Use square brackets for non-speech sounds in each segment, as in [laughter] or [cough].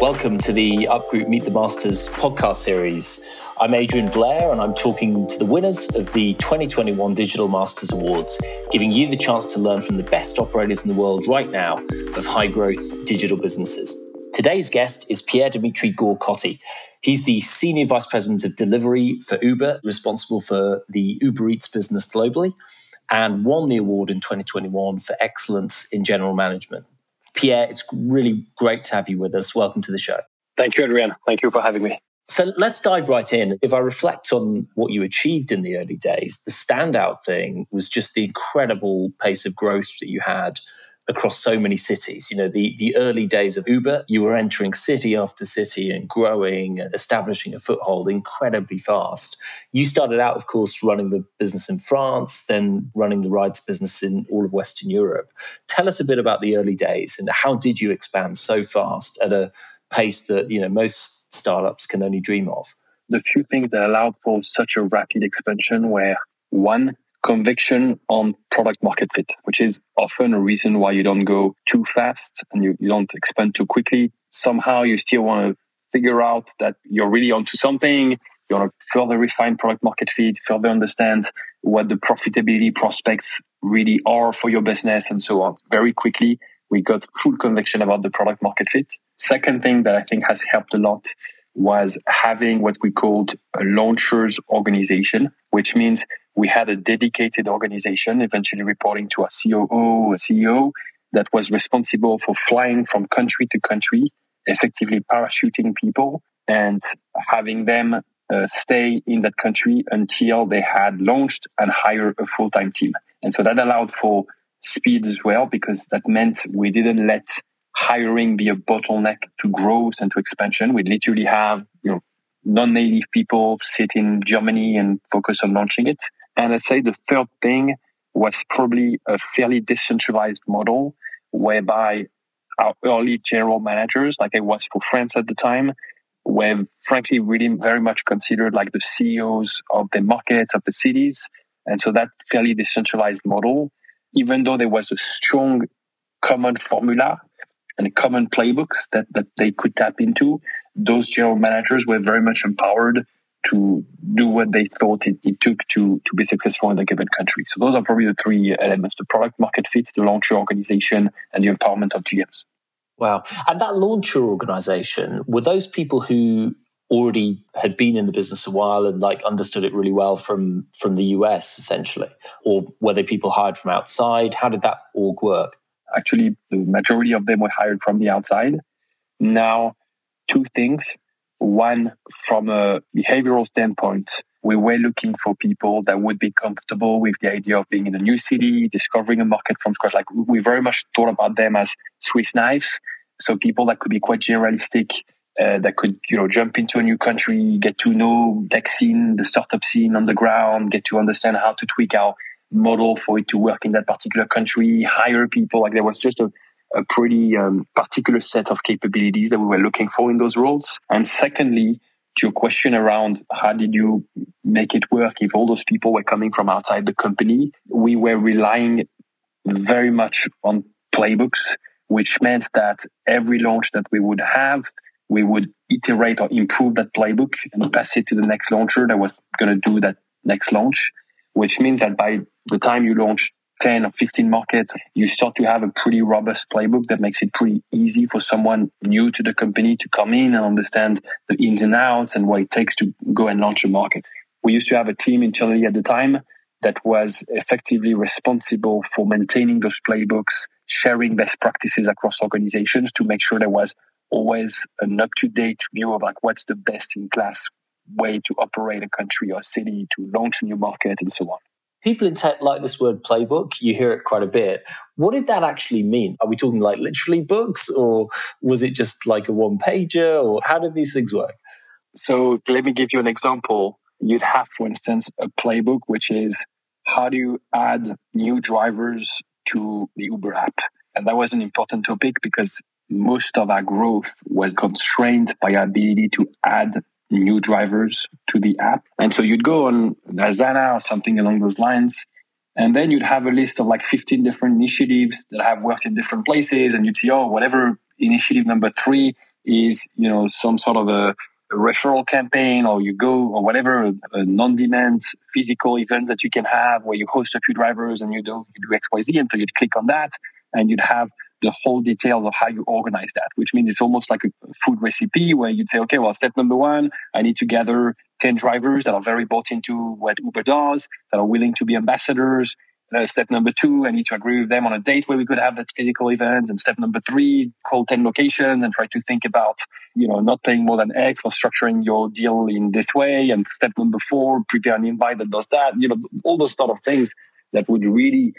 Welcome to the Up Group Meet the Masters podcast series. I'm Adrian Blair, and I'm talking to the winners of the 2021 Digital Masters Awards, giving you the chance to learn from the best operators in the world right now of high growth digital businesses. Today's guest is Pierre Dimitri Gore-Coty. He's the Senior Vice President of Delivery for Uber, responsible for the Uber Eats business globally, and won the award in 2021 for excellence in general management. Pierre, it's really great to have you with us. Welcome to the show. Thank you, Adrian. Thank you for having me. So let's dive right in. If I reflect on what you achieved in the early days, the standout thing was just the incredible pace of growth that you had across so many cities. You know, the, the early days of Uber, you were entering city after city and growing, establishing a foothold incredibly fast. You started out, of course, running the business in France, then running the rides business in all of Western Europe. Tell us a bit about the early days and how did you expand so fast at a pace that, you know, most startups can only dream of? The few things that allowed for such a rapid expansion were one, conviction on product market fit, which is often a reason why you don't go too fast and you, you don't expand too quickly. Somehow you still want to figure out that you're really onto something. You want to further refine product market fit, further understand what the profitability prospects really are for your business and so on. Very quickly, we got full conviction about the product market fit. Second thing that I think has helped a lot was having what we called a launchers organization, which means we had a dedicated organization, eventually reporting to a COO, a CEO, that was responsible for flying from country to country, effectively parachuting people and having them uh, stay in that country until they had launched and hired a full time team. And so that allowed for speed as well, because that meant we didn't let hiring be a bottleneck to growth and to expansion. We literally have, you know, non-native people sit in Germany and focus on launching it. And I'd say the third thing was probably a fairly decentralized model whereby our early general managers, like I was for France at the time, were frankly really very much considered like the CEOs of the markets, of the cities. And so that fairly decentralized model, even though there was a strong common formula and common playbooks that, that they could tap into, those general managers were very much empowered to do what they thought it, it, took to, to be successful in a given country. So those are probably the three elements, the product market fit, the launcher organization, and the empowerment of GMs. Wow. And that launcher organization, were those people who already had been in the business a while and like understood it really well from from the US essentially? Or were they people hired from outside? How did that org work? Actually, the majority of them were hired from the outside. Now, two things. One, from a behavioral standpoint, we were looking for people that would be comfortable with the idea of being in a new city, discovering a market from scratch. Like we very much thought about them as Swiss knives. So people that could be quite generalistic, uh, that could you know jump into a new country, get to know tech scene, the startup scene on the ground, get to understand how to tweak our model for it to work in that particular country, hire people. Like there was just a a pretty um, particular set of capabilities that we were looking for in those roles. And secondly, to your question around how did you make it work if all those people were coming from outside the company, we were relying very much on playbooks, which meant that every launch that we would have, we would iterate or improve that playbook and pass it to the next launcher that was going to do that next launch, which means that by the time you launch 10 or 15 markets, you start to have a pretty robust playbook that makes it pretty easy for someone new to the company to come in and understand the ins and outs and what it takes to go and launch a market. We used to have a team internally at the time that was effectively responsible for maintaining those playbooks, sharing best practices across organizations to make sure there was always an up to date view of like what's the best in class way to operate a country or city, to launch a new market, and so on people in tech like this word playbook. You hear it quite a bit. What did that actually mean? Are we talking like literally books or was it just like a one pager or how did these things work? So let me give you an example. You'd have, for instance, a playbook, which is how do you add new drivers to the Uber app? And that was an important topic because most of our growth was constrained by our ability to add new drivers to the app. And so you'd go on Asana or something along those lines. And then you'd have a list of like 15 different initiatives that have worked in different places. And you'd see, oh, whatever initiative number three is, you know, some sort of a, a referral campaign or you go or whatever, a, non-demand physical event that you can have where you host a few drivers and you do, you do XYZ and so you'd click on that and you'd have the whole details of how you organize that, which means it's almost like a food recipe where you'd say, okay, well, step number one, I need to gather 10 drivers that are very bought into what Uber does, that are willing to be ambassadors. Uh, step number two, I need to agree with them on a date where we could have that physical event. And step number three, call 10 locations and try to think about, you know, not paying more than X or structuring your deal in this way. And step number four, prepare an invite that does that. You know, all those sort of things that would really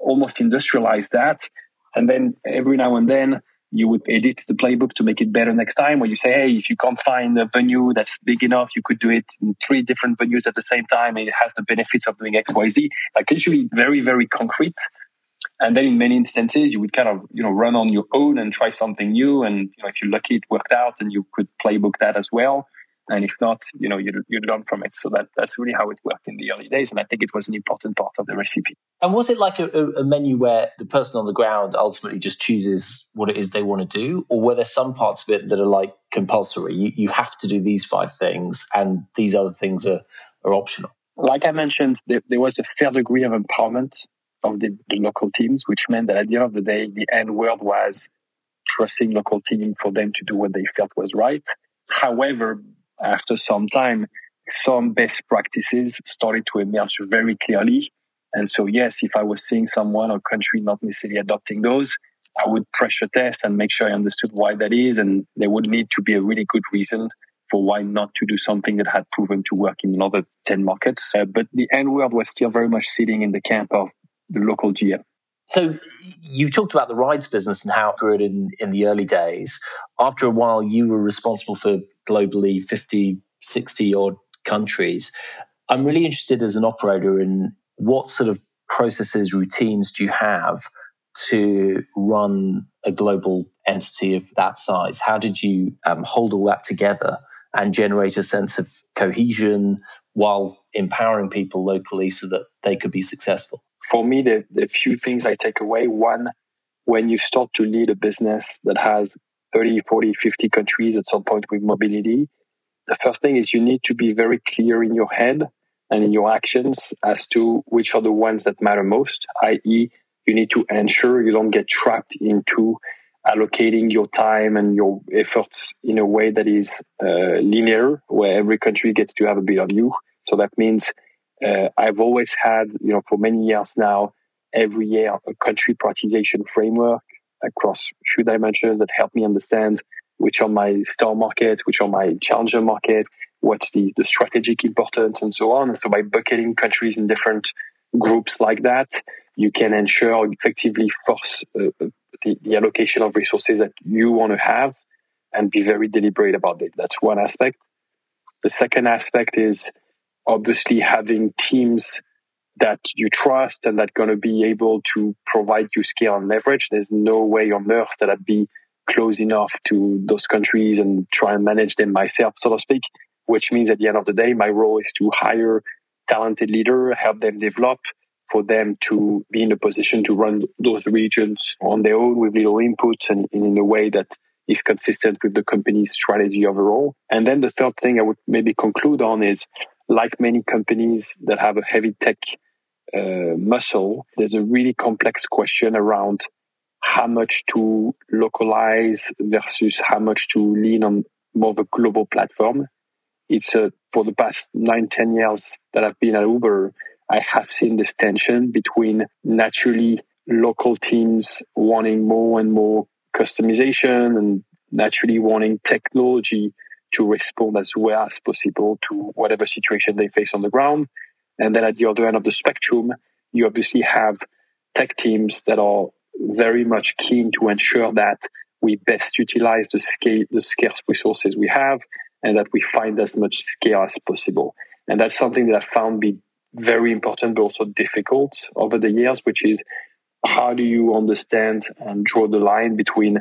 almost industrialize that and then every now and then, you would edit the playbook to make it better next time. Where you say, hey, if you can't find a venue that's big enough, you could do it in three different venues at the same time. And it has the benefits of doing X, Y, Z. Like literally very, very concrete. And then in many instances, you would kind of you know run on your own and try something new. And you know if you're lucky, it worked out, and you could playbook that as well. And if not, you know, you you learn from it. So that that's really how it worked in the early days, and I think it was an important part of the recipe. And was it like a, a menu where the person on the ground ultimately just chooses what it is they want to do, or were there some parts of it that are like compulsory? You you have to do these five things, and these other things are are optional. Like I mentioned, there, there was a fair degree of empowerment of the, the local teams, which meant that at the end of the day, the end world was trusting local team for them to do what they felt was right. However, after some time, some best practices started to emerge very clearly. And so, yes, if I was seeing someone or country not necessarily adopting those, I would pressure test and make sure I understood why that is. And there would need to be a really good reason for why not to do something that had proven to work in another 10 markets. Uh, but the N word was still very much sitting in the camp of the local GM. So you talked about the rides business and how it grew in, in the early days. After a while, you were responsible for globally 50, 60 odd countries. I'm really interested as an operator in what sort of processes, routines do you have to run a global entity of that size? How did you um, hold all that together and generate a sense of cohesion while empowering people locally so that they could be successful? For me, the, the few things I take away one, when you start to lead a business that has 30, 40, 50 countries at some point with mobility, the first thing is you need to be very clear in your head and in your actions as to which are the ones that matter most, i.e., you need to ensure you don't get trapped into allocating your time and your efforts in a way that is uh, linear, where every country gets to have a bit of you. So that means uh, I've always had, you know, for many years now, every year a country prioritization framework across a few dimensions that help me understand which are my star markets, which are my challenger market, what's the, the strategic importance, and so on. And so by bucketing countries in different groups like that, you can ensure effectively force uh, uh, the, the allocation of resources that you want to have and be very deliberate about it. That's one aspect. The second aspect is obviously having teams that you trust and that going to be able to provide you scale and leverage. There's no way on earth that I'd be close enough to those countries and try and manage them myself, so to speak, which means at the end of the day, my role is to hire talented leader, help them develop, for them to be in a position to run those regions on their own with little inputs and in a way that is consistent with the company's strategy overall. And then the third thing I would maybe conclude on is like many companies that have a heavy tech uh, muscle, there's a really complex question around how much to localize versus how much to lean on more of a global platform. It's a, for the past nine, 10 years that I've been at Uber, I have seen this tension between naturally local teams wanting more and more customization and naturally wanting technology to respond as well as possible to whatever situation they face on the ground. And then at the other end of the spectrum, you obviously have tech teams that are very much keen to ensure that we best utilize the scale, the scarce resources we have, and that we find as much scale as possible. And that's something that I found be very important, but also difficult over the years, which is how do you understand and draw the line between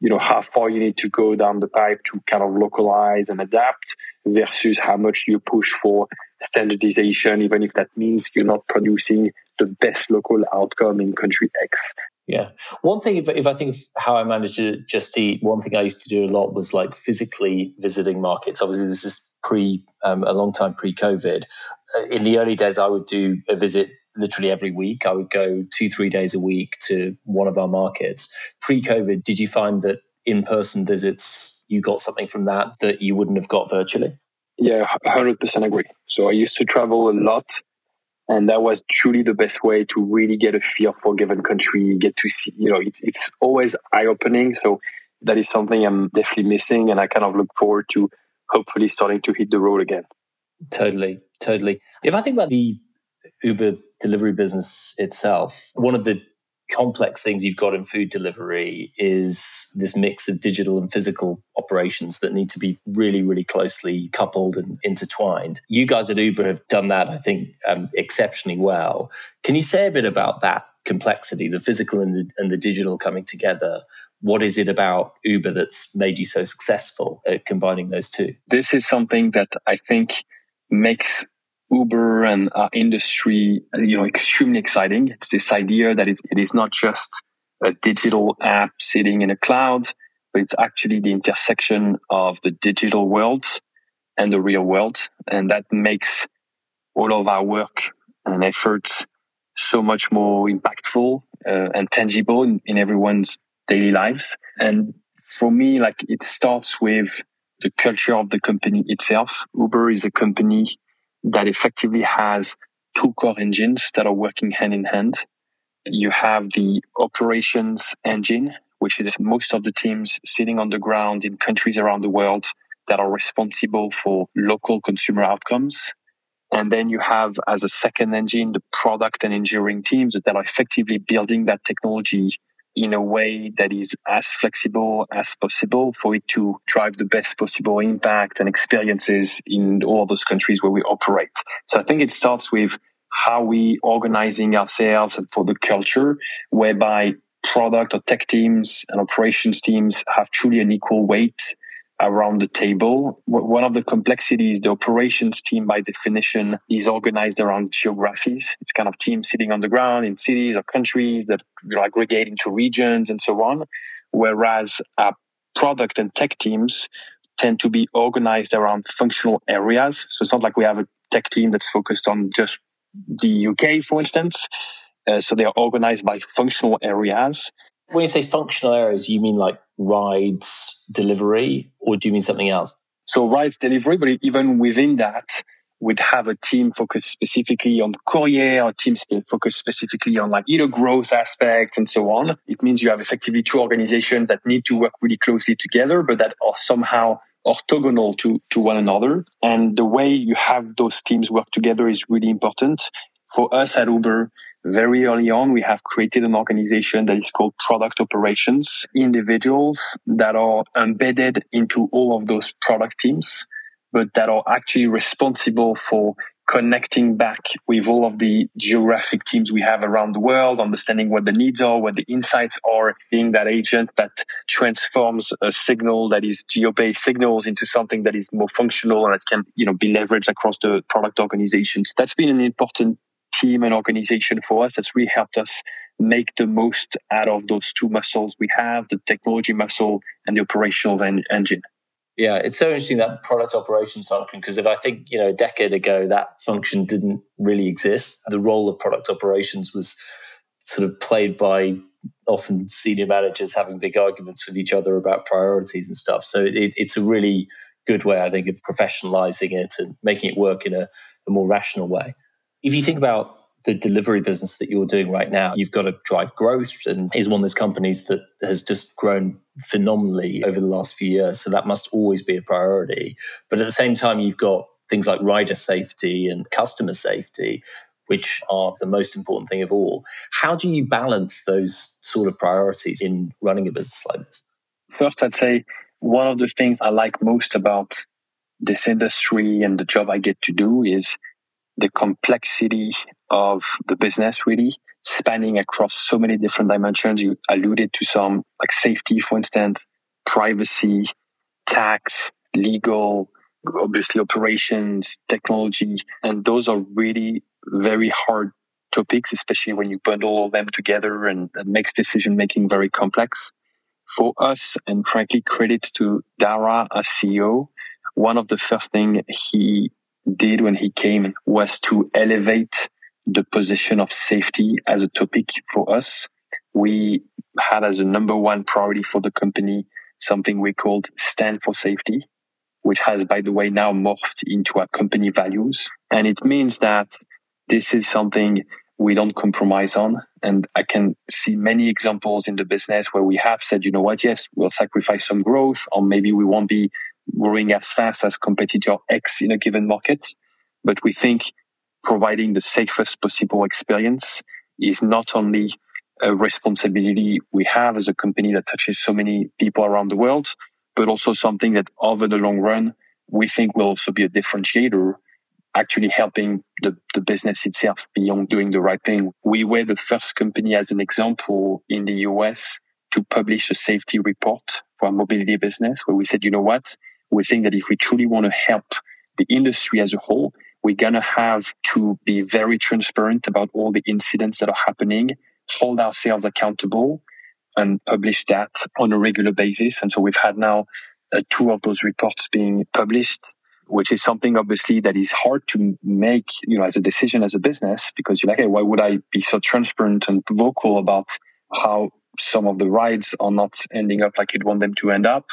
you know how far you need to go down the pipe to kind of localize and adapt versus how much you push for standardization even if that means you're not producing the best local outcome in country x Yeah. One thing, if, if I think of how I managed to Just Eat, one thing I used to do a lot was like physically visiting markets. Obviously, this is pre, um, a long time pre COVID. Uh, in the early days, I would do a visit literally every week. I would go two, three days a week to one of our markets. Pre COVID, did you find that in person visits, you got something from that that you wouldn't have got virtually? Yeah, 100% agree. So I used to travel a lot and that was truly the best way to really get a feel for a given country get to see you know it, it's always eye-opening. So that is something i'm definitely missing and i kind of look forward to hopefully starting to hit the road again. Totally totally. If i think about the uber delivery business itself one of the complex things you've got in food delivery is this mix of digital and physical operations that need to be really, really closely coupled and intertwined. You guys at Uber have done that, I think, um, exceptionally well. Can you say a bit about that complexity, the physical and the, and the digital coming together? What is it about Uber that's made you so successful at combining those two? This is something that I think makes Uber and our industry, you know, extremely exciting. It's this idea that it, it is not just a digital app sitting in a cloud, but it's actually the intersection of the digital world and the real world. And that makes all of our work and efforts so much more impactful uh, and tangible in, in everyone's daily lives. And for me, like it starts with the culture of the company itself. Uber is a company that effectively has two core engines that are working hand in hand. You have the operations engine, which is most of the teams sitting on the ground in countries around the world that are responsible for local consumer outcomes. And then you have as a second engine, the product and engineering teams that are effectively building that technology in a way that is as flexible as possible for it to drive the best possible impact and experiences in all those countries where we operate. So I think it starts with how we organizing ourselves and for the culture whereby product or tech teams and operations teams have truly an equal weight around the table. One of the complexities, the operations team by definition is organized around geographies. It's kind of teams sitting on the ground in cities or countries that you know, aggregate into regions and so on. Whereas our product and tech teams tend to be organized around functional areas. So it's not like we have a tech team that's focused on just the UK, for instance. Uh, so they are organized by functional areas. When you say functional areas, you mean like rides delivery, or do you mean something else? So rides delivery, but even within that, we'd have a team focused specifically on courier, or teams focused specifically on like either growth aspects and so on. It means you have effectively two organizations that need to work really closely together, but that are somehow orthogonal to, to one another. And the way you have those teams work together is really important. For us at Uber, very early on, we have created an organization that is called product operations, individuals that are embedded into all of those product teams, but that are actually responsible for connecting back with all of the geographic teams we have around the world, understanding what the needs are, what the insights are, being that agent that transforms a signal that is geo-based signals into something that is more functional and that can, you know, be leveraged across the product organizations. That's been an important team and organization for us that's really helped us make the most out of those two muscles we have the technology muscle and the operational en- engine. Yeah, it's so interesting that product operations function because if I think, you know, a decade ago that function didn't really exist, the role of product operations was sort of played by often senior managers having big arguments with each other about priorities and stuff. So it, it's a really good way, I think, of professionalizing it and making it work in a, a more rational way. If you think about the delivery business that you're doing right now, you've got to drive growth and is one of those companies that has just grown phenomenally over the last few years. So that must always be a priority. But at the same time, you've got things like rider safety and customer safety, which are the most important thing of all. How do you balance those sort of priorities in running a business like this? First, I'd say one of the things I like most about this industry and the job I get to do is the complexity of the business really spanning across so many different dimensions. You alluded to some like safety, for instance, privacy, tax, legal, obviously operations, technology. And those are really very hard topics, especially when you bundle all them together and that makes decision making very complex. For us, and frankly, credit to Dara as CEO, one of the first thing he did when he came was to elevate the position of safety as a topic for us. We had as a number one priority for the company something we called stand for safety, which has, by the way, now morphed into our company values. And it means that this is something we don't compromise on. And I can see many examples in the business where we have said, you know what, yes, we'll sacrifice some growth, or maybe we won't be growing as fast as competitor X in a given market. But we think providing the safest possible experience is not only a responsibility we have as a company that touches so many people around the world, but also something that over the long run, we think will also be a differentiator, actually helping the, the business itself beyond doing the right thing. We were the first company, as an example, in the US to publish a safety report for our mobility business, where we said, you know what? We think that if we truly want to help the industry as a whole, we're going to have to be very transparent about all the incidents that are happening, hold ourselves accountable, and publish that on a regular basis. And so we've had now uh, two of those reports being published, which is something obviously that is hard to make, you know, as a decision as a business, because you're like, hey, why would I be so transparent and vocal about how some of the rides are not ending up like you'd want them to end up?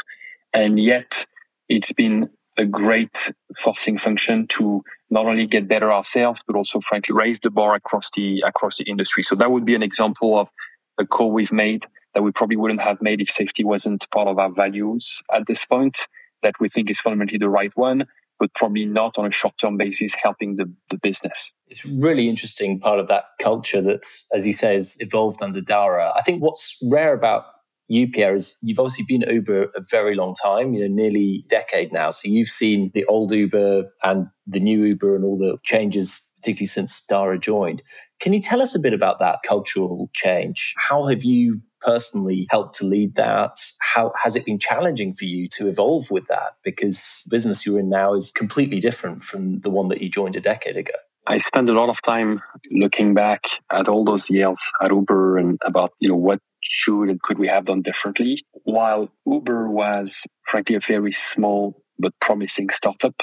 And yet it's been a great forcing function to not only get better ourselves, but also frankly raise the bar across the across the industry. So that would be an example of a call we've made that we probably wouldn't have made if safety wasn't part of our values at this point. That we think is fundamentally the right one, but probably not on a short term basis helping the, the business. It's really interesting part of that culture that's, as you say, has evolved under Dara. I think what's rare about you, Pierre, is you've obviously been at Uber a very long time, you know, nearly decade now. So you've seen the old Uber and the new Uber and all the changes, particularly since Dara joined. Can you tell us a bit about that cultural change? How have you personally helped to lead that? How has it been challenging for you to evolve with that? Because business you're in now is completely different from the one that you joined a decade ago. I spend a lot of time looking back at all those years at Uber and about, you know, what should and could we have done differently. While Uber was frankly a very small but promising startup,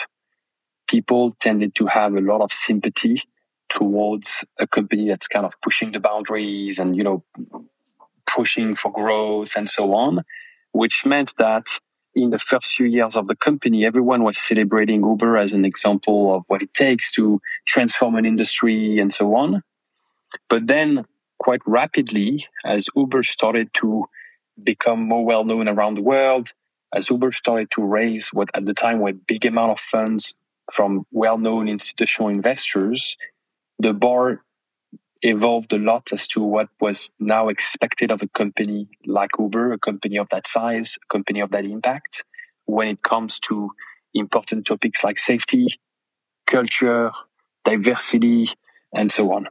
people tended to have a lot of sympathy towards a company that's kind of pushing the boundaries and, you know, pushing for growth and so on, which meant that in the first few years of the company, everyone was celebrating Uber as an example of what it takes to transform an industry and so on. But then quite rapidly as Uber started to become more well known around the world, as Uber started to raise what at the time were big amount of funds from well known institutional investors, the bar evolved a lot as to what was now expected of a company like Uber, a company of that size, a company of that impact, when it comes to important topics like safety, culture, diversity, and so on.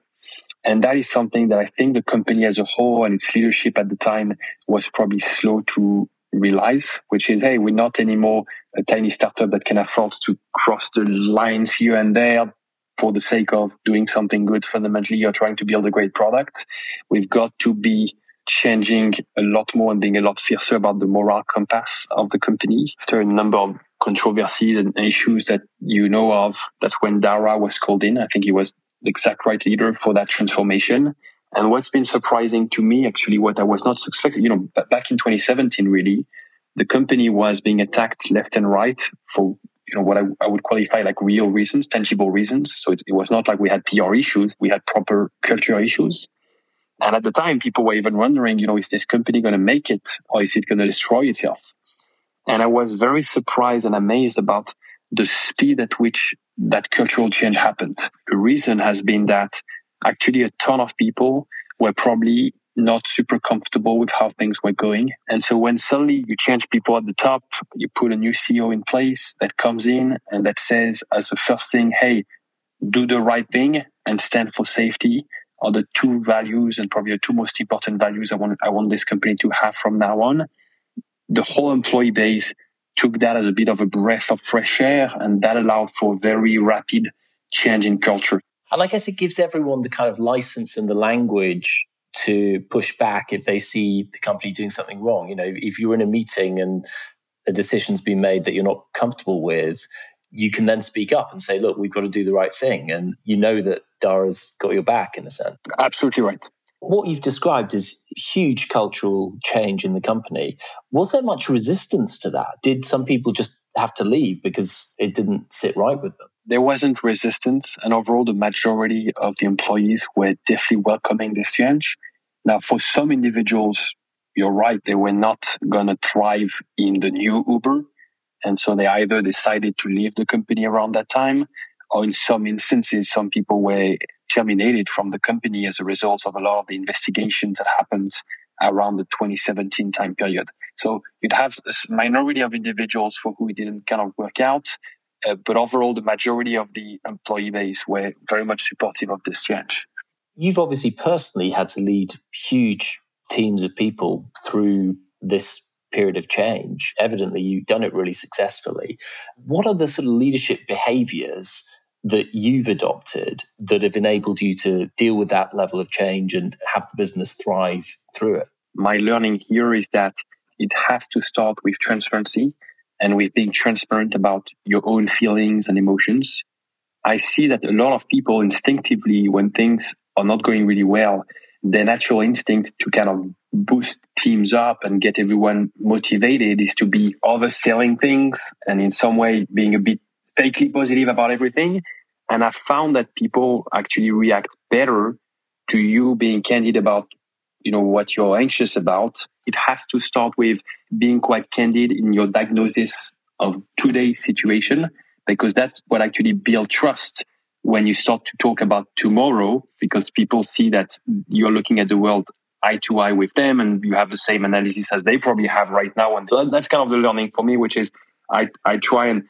And that is something that I think the company as a whole and its leadership at the time was probably slow to realize, which is, hey, we're not anymore a tiny startup that can afford to cross the lines here and there for the sake of doing something good fundamentally or trying to build a great product. We've got to be changing a lot more and being a lot fiercer about the moral compass of the company. After a number of controversies and issues that you know of, that's when Dara was called in. I think he was the exact right leader for that transformation. And what's been surprising to me, actually, what I was not expecting, you know, back in 2017, really, the company was being attacked left and right for, you know, what I, I would qualify like real reasons, tangible reasons. So it, it was not like we had PR issues. We had proper culture issues. And at the time, people were even wondering, you know, is this company going to make it or is it going to destroy itself? And I was very surprised and amazed about the speed at which that cultural change happened. The reason has been that actually a ton of people were probably not super comfortable with how things were going. And so when suddenly you change people at the top, you put a new CEO in place that comes in and that says as the first thing, hey, do the right thing and stand for safety are the two values and probably the two most important values I want I want this company to have from now on. The whole employee base took that as a bit of a breath of fresh air, and that allowed for very rapid change in culture. And I guess it gives everyone the kind of license and the language to push back if they see the company doing something wrong. You know, if you're in a meeting and a decision's been made that you're not comfortable with, you can then speak up and say, look, we've got to do the right thing. And you know that Dara's got your back in a sense. Absolutely right. What you've described is huge cultural change in the company. Was there much resistance to that? Did some people just have to leave because it didn't sit right with them? There wasn't resistance, and overall, the majority of the employees were definitely welcoming this change. Now, for some individuals, you're right, they were not going to thrive in the new Uber. And so they either decided to leave the company around that time, or in some instances, some people were terminated from the company as a result of a lot of the investigations that happened around the 2017 time period. So you'd have a minority of individuals for who it didn't kind of work out, uh, but overall, the majority of the employee base were very much supportive of this change. You've obviously personally had to lead huge teams of people through this period of change. Evidently, you've done it really successfully. What are the sort of leadership behaviors that you've adopted that have enabled you to deal with that level of change and have the business thrive through it? My learning here is that it has to start with transparency and with being transparent about your own feelings and emotions. I see that a lot of people instinctively, when things are not going really well, their natural instinct to kind of boost teams up and get everyone motivated is to be overselling things and in some way being a bit fakely positive about everything. And I found that people actually react better to you being candid about, you know, what you're anxious about. It has to start with being quite candid in your diagnosis of today's situation, because that's what actually builds trust when you start to talk about tomorrow, because people see that you're looking at the world eye to eye with them and you have the same analysis as they probably have right now. And so that's kind of the learning for me, which is I, I try and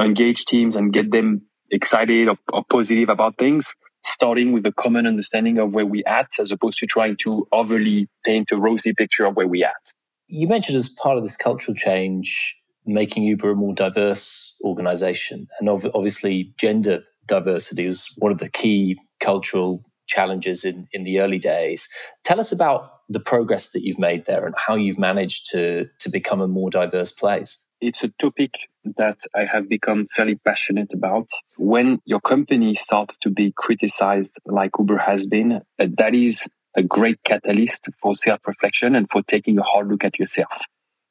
engage teams and get them excited or, or positive about things, starting with a common understanding of where we at, as opposed to trying to overly paint a rosy picture of where we at. You mentioned as part of this cultural change, making Uber a more diverse organization. And obviously, gender diversity was one of the key cultural challenges in, in the early days. Tell us about the progress that you've made there and how you've managed to, to become a more diverse place. It's a topic that I have become fairly passionate about. When your company starts to be criticized like Uber has been, uh, that is a great catalyst for self reflection and for taking a hard look at yourself.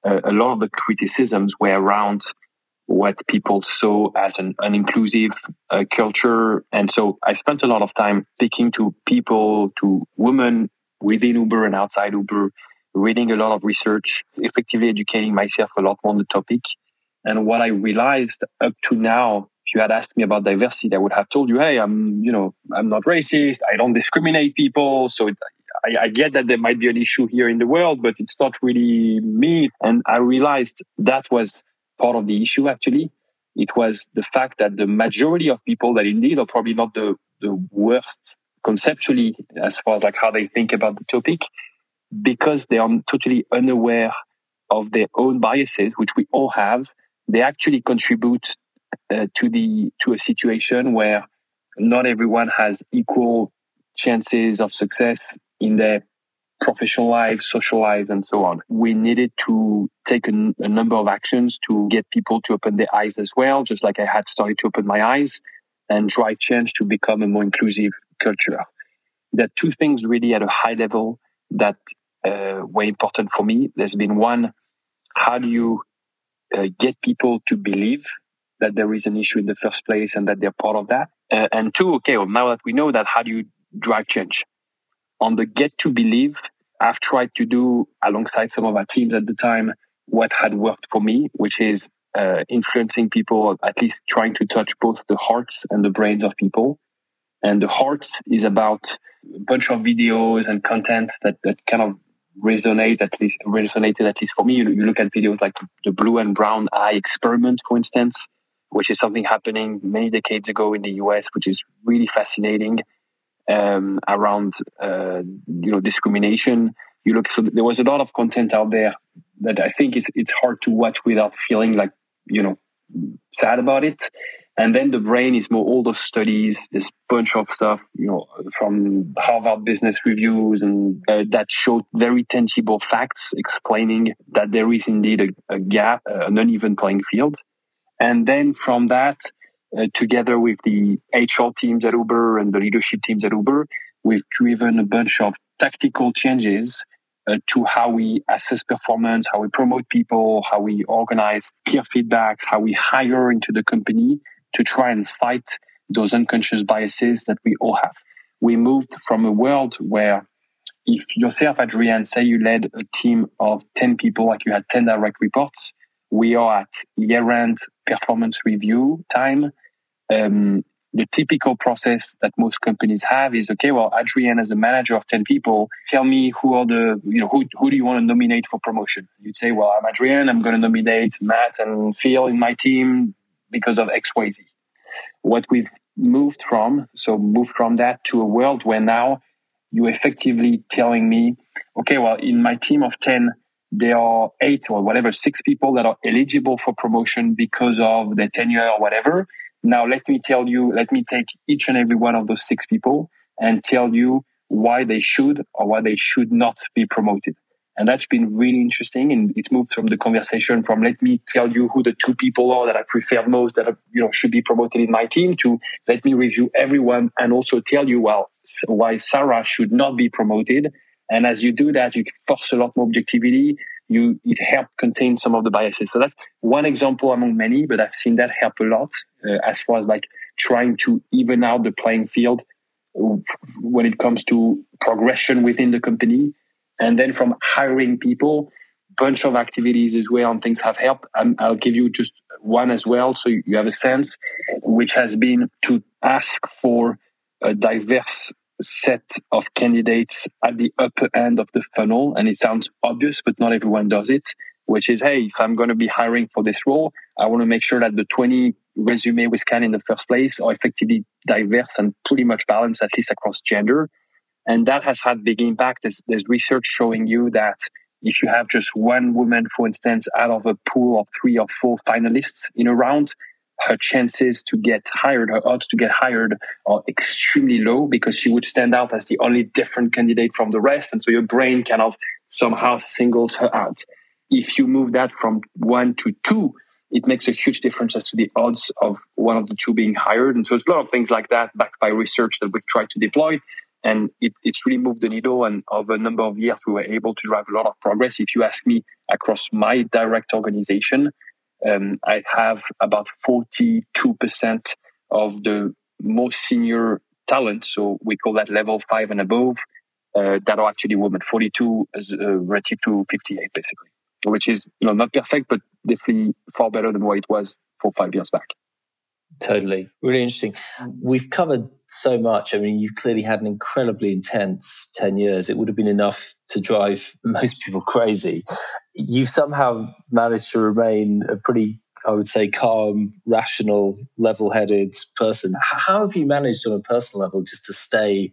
Uh, a lot of the criticisms were around what people saw as an uninclusive uh, culture. And so I spent a lot of time speaking to people, to women within Uber and outside Uber, reading a lot of research, effectively educating myself a lot more on the topic. And what I realized up to now, if you had asked me about diversity, I would have told you, hey, I'm, you know, I'm not racist. I don't discriminate people. So it, I, I, get that there might be an issue here in the world, but it's not really me. And I realized that was part of the issue, actually. It was the fact that the majority of people that indeed are probably not the, the worst conceptually as far as like how they think about the topic, because they are totally unaware of their own biases, which we all have, they actually contribute uh, to the to a situation where not everyone has equal chances of success in their professional lives, social lives, and so on. We needed to take a, number of actions to get people to open their eyes as well, just like I had started to open my eyes and drive change to become a more inclusive culture. There are two things really at a high level that uh, were important for me. There's been one, how do you uh, get people to believe that there is an issue in the first place and that they're part of that? Uh, and two, okay, well, now that we know that, how do you drive change? On the get to believe, I've tried to do alongside some of our teams at the time what had worked for me, which is uh, influencing people, at least trying to touch both the hearts and the brains of people. And the hearts is about a bunch of videos and content that, that kind of resonate at least resonated at least for me. You, you look at videos like the blue and brown eye experiment, for instance, which is something happening many decades ago in the US, which is really fascinating um, around uh, you know discrimination. You look so there was a lot of content out there that I think it's it's hard to watch without feeling like you know sad about it. And then the brain is more all those studies, this bunch of stuff, you know, from Harvard Business Reviews, and uh, that showed very tangible facts explaining that there is indeed a, a gap, uh, an uneven playing field. And then from that, uh, together with the HR teams at Uber and the leadership teams at Uber, we've driven a bunch of tactical changes uh, to how we assess performance, how we promote people, how we organize peer feedbacks, how we hire into the company to try and fight those unconscious biases that we all have. We moved from a world where if yourself, Adrian, say you led a team of 10 people, like you had 10 direct reports, we are at year end performance review time. Um, the typical process that most companies have is okay well adrian as a manager of 10 people tell me who are the you know who, who do you want to nominate for promotion you'd say well i'm adrian i'm going to nominate matt and phil in my team because of xyz what we've moved from so moved from that to a world where now you're effectively telling me okay well in my team of 10 there are eight or whatever six people that are eligible for promotion because of their tenure or whatever now, let me tell you, let me take each and every one of those six people and tell you why they should or why they should not be promoted. And that's been really interesting. And it moved from the conversation from let me tell you who the two people are that I prefer most that you know should be promoted in my team to let me review everyone and also tell you well why Sarah should not be promoted. And as you do that, you force a lot more objectivity you it helped contain some of the biases. So that's one example among many, but I've seen that help a lot uh, as far as like trying to even out the playing field when it comes to progression within the company. And then from hiring people, bunch of activities as well and things have helped. And I'll give you just one as well, so you have a sense, which has been to ask for a diverse set of candidates at the upper end of the funnel. And it sounds obvious, but not everyone does it, which is, hey, if I'm going to be hiring for this role, I want to make sure that the 20 resume we scan in the first place are effectively diverse and pretty much balanced, at least across gender. And that has had big impact. There's, there's research showing you that if you have just one woman, for instance, out of a pool of three or four finalists in a round, her chances to get hired, her odds to get hired are extremely low because she would stand out as the only different candidate from the rest. And so your brain kind of somehow singles her out. If you move that from one to two, it makes a huge difference as to the odds of one of the two being hired. And so it's a lot of things like that backed by research that we've tried to deploy. And it, it's really moved the needle. And over a number of years, we were able to drive a lot of progress. If you ask me across my direct organization, um, I have about 42% of the most senior talent. So we call that level five and above uh, that are actually women. 42 is uh, relative to 58, basically, which is you know not perfect, but definitely far better than what it was four five years back. Totally. Really interesting. We've covered so much. I mean, you've clearly had an incredibly intense 10 years. It would have been enough to drive most people crazy. You've somehow managed to remain a pretty, I would say, calm, rational, level headed person. How have you managed on a personal level just to stay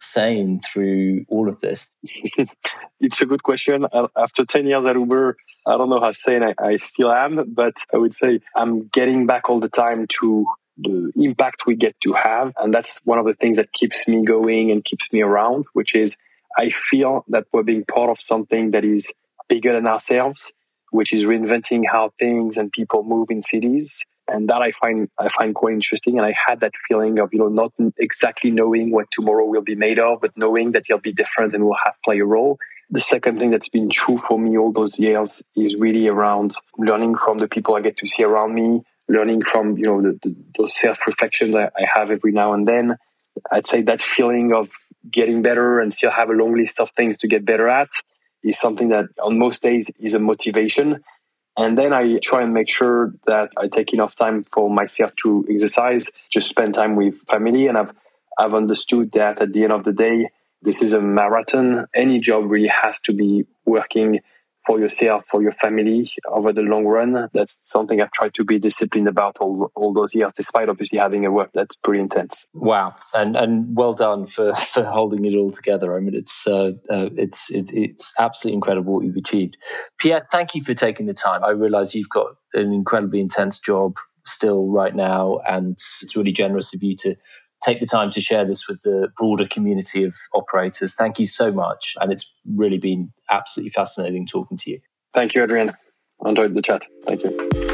sane through all of this? [laughs] it's a good question. Uh, after 10 years at Uber, I don't know how sane I, I still am, but I would say I'm getting back all the time to the impact we get to have. And that's one of the things that keeps me going and keeps me around, which is I feel that we're being part of something that is bigger than ourselves, which is reinventing how things and people move in cities. And that I find I find quite interesting. And I had that feeling of, you know, not exactly knowing what tomorrow will be made of, but knowing that you'll be different and will have play a role. The second thing that's been true for me all those years is really around learning from the people I get to see around me, learning from, you know, the, the, those self reflections I, I have every now and then. I'd say that feeling of getting better and still have a long list of things to get better at is something that on most days is a motivation. And then I try and make sure that I take enough time for myself to exercise, just spend time with family. And I've, I've understood that at the end of the day, this is a marathon. Any job really has to be working for yourself, for your family over the long run. That's something I've tried to be disciplined about all, all those years, despite obviously having a work that's pretty intense. Wow, and and well done for [laughs] for holding it all together. I mean, it's uh, uh, it's, it's it's absolutely incredible what you've achieved. Pierre, thank you for taking the time. I realise you've got an incredibly intense job still right now. And it's really generous of you to take the time to share this with the broader community of operators. Thank you so much. And it's really been absolutely fascinating talking to you. Thank you, Adrian. I enjoyed the chat. Thank you.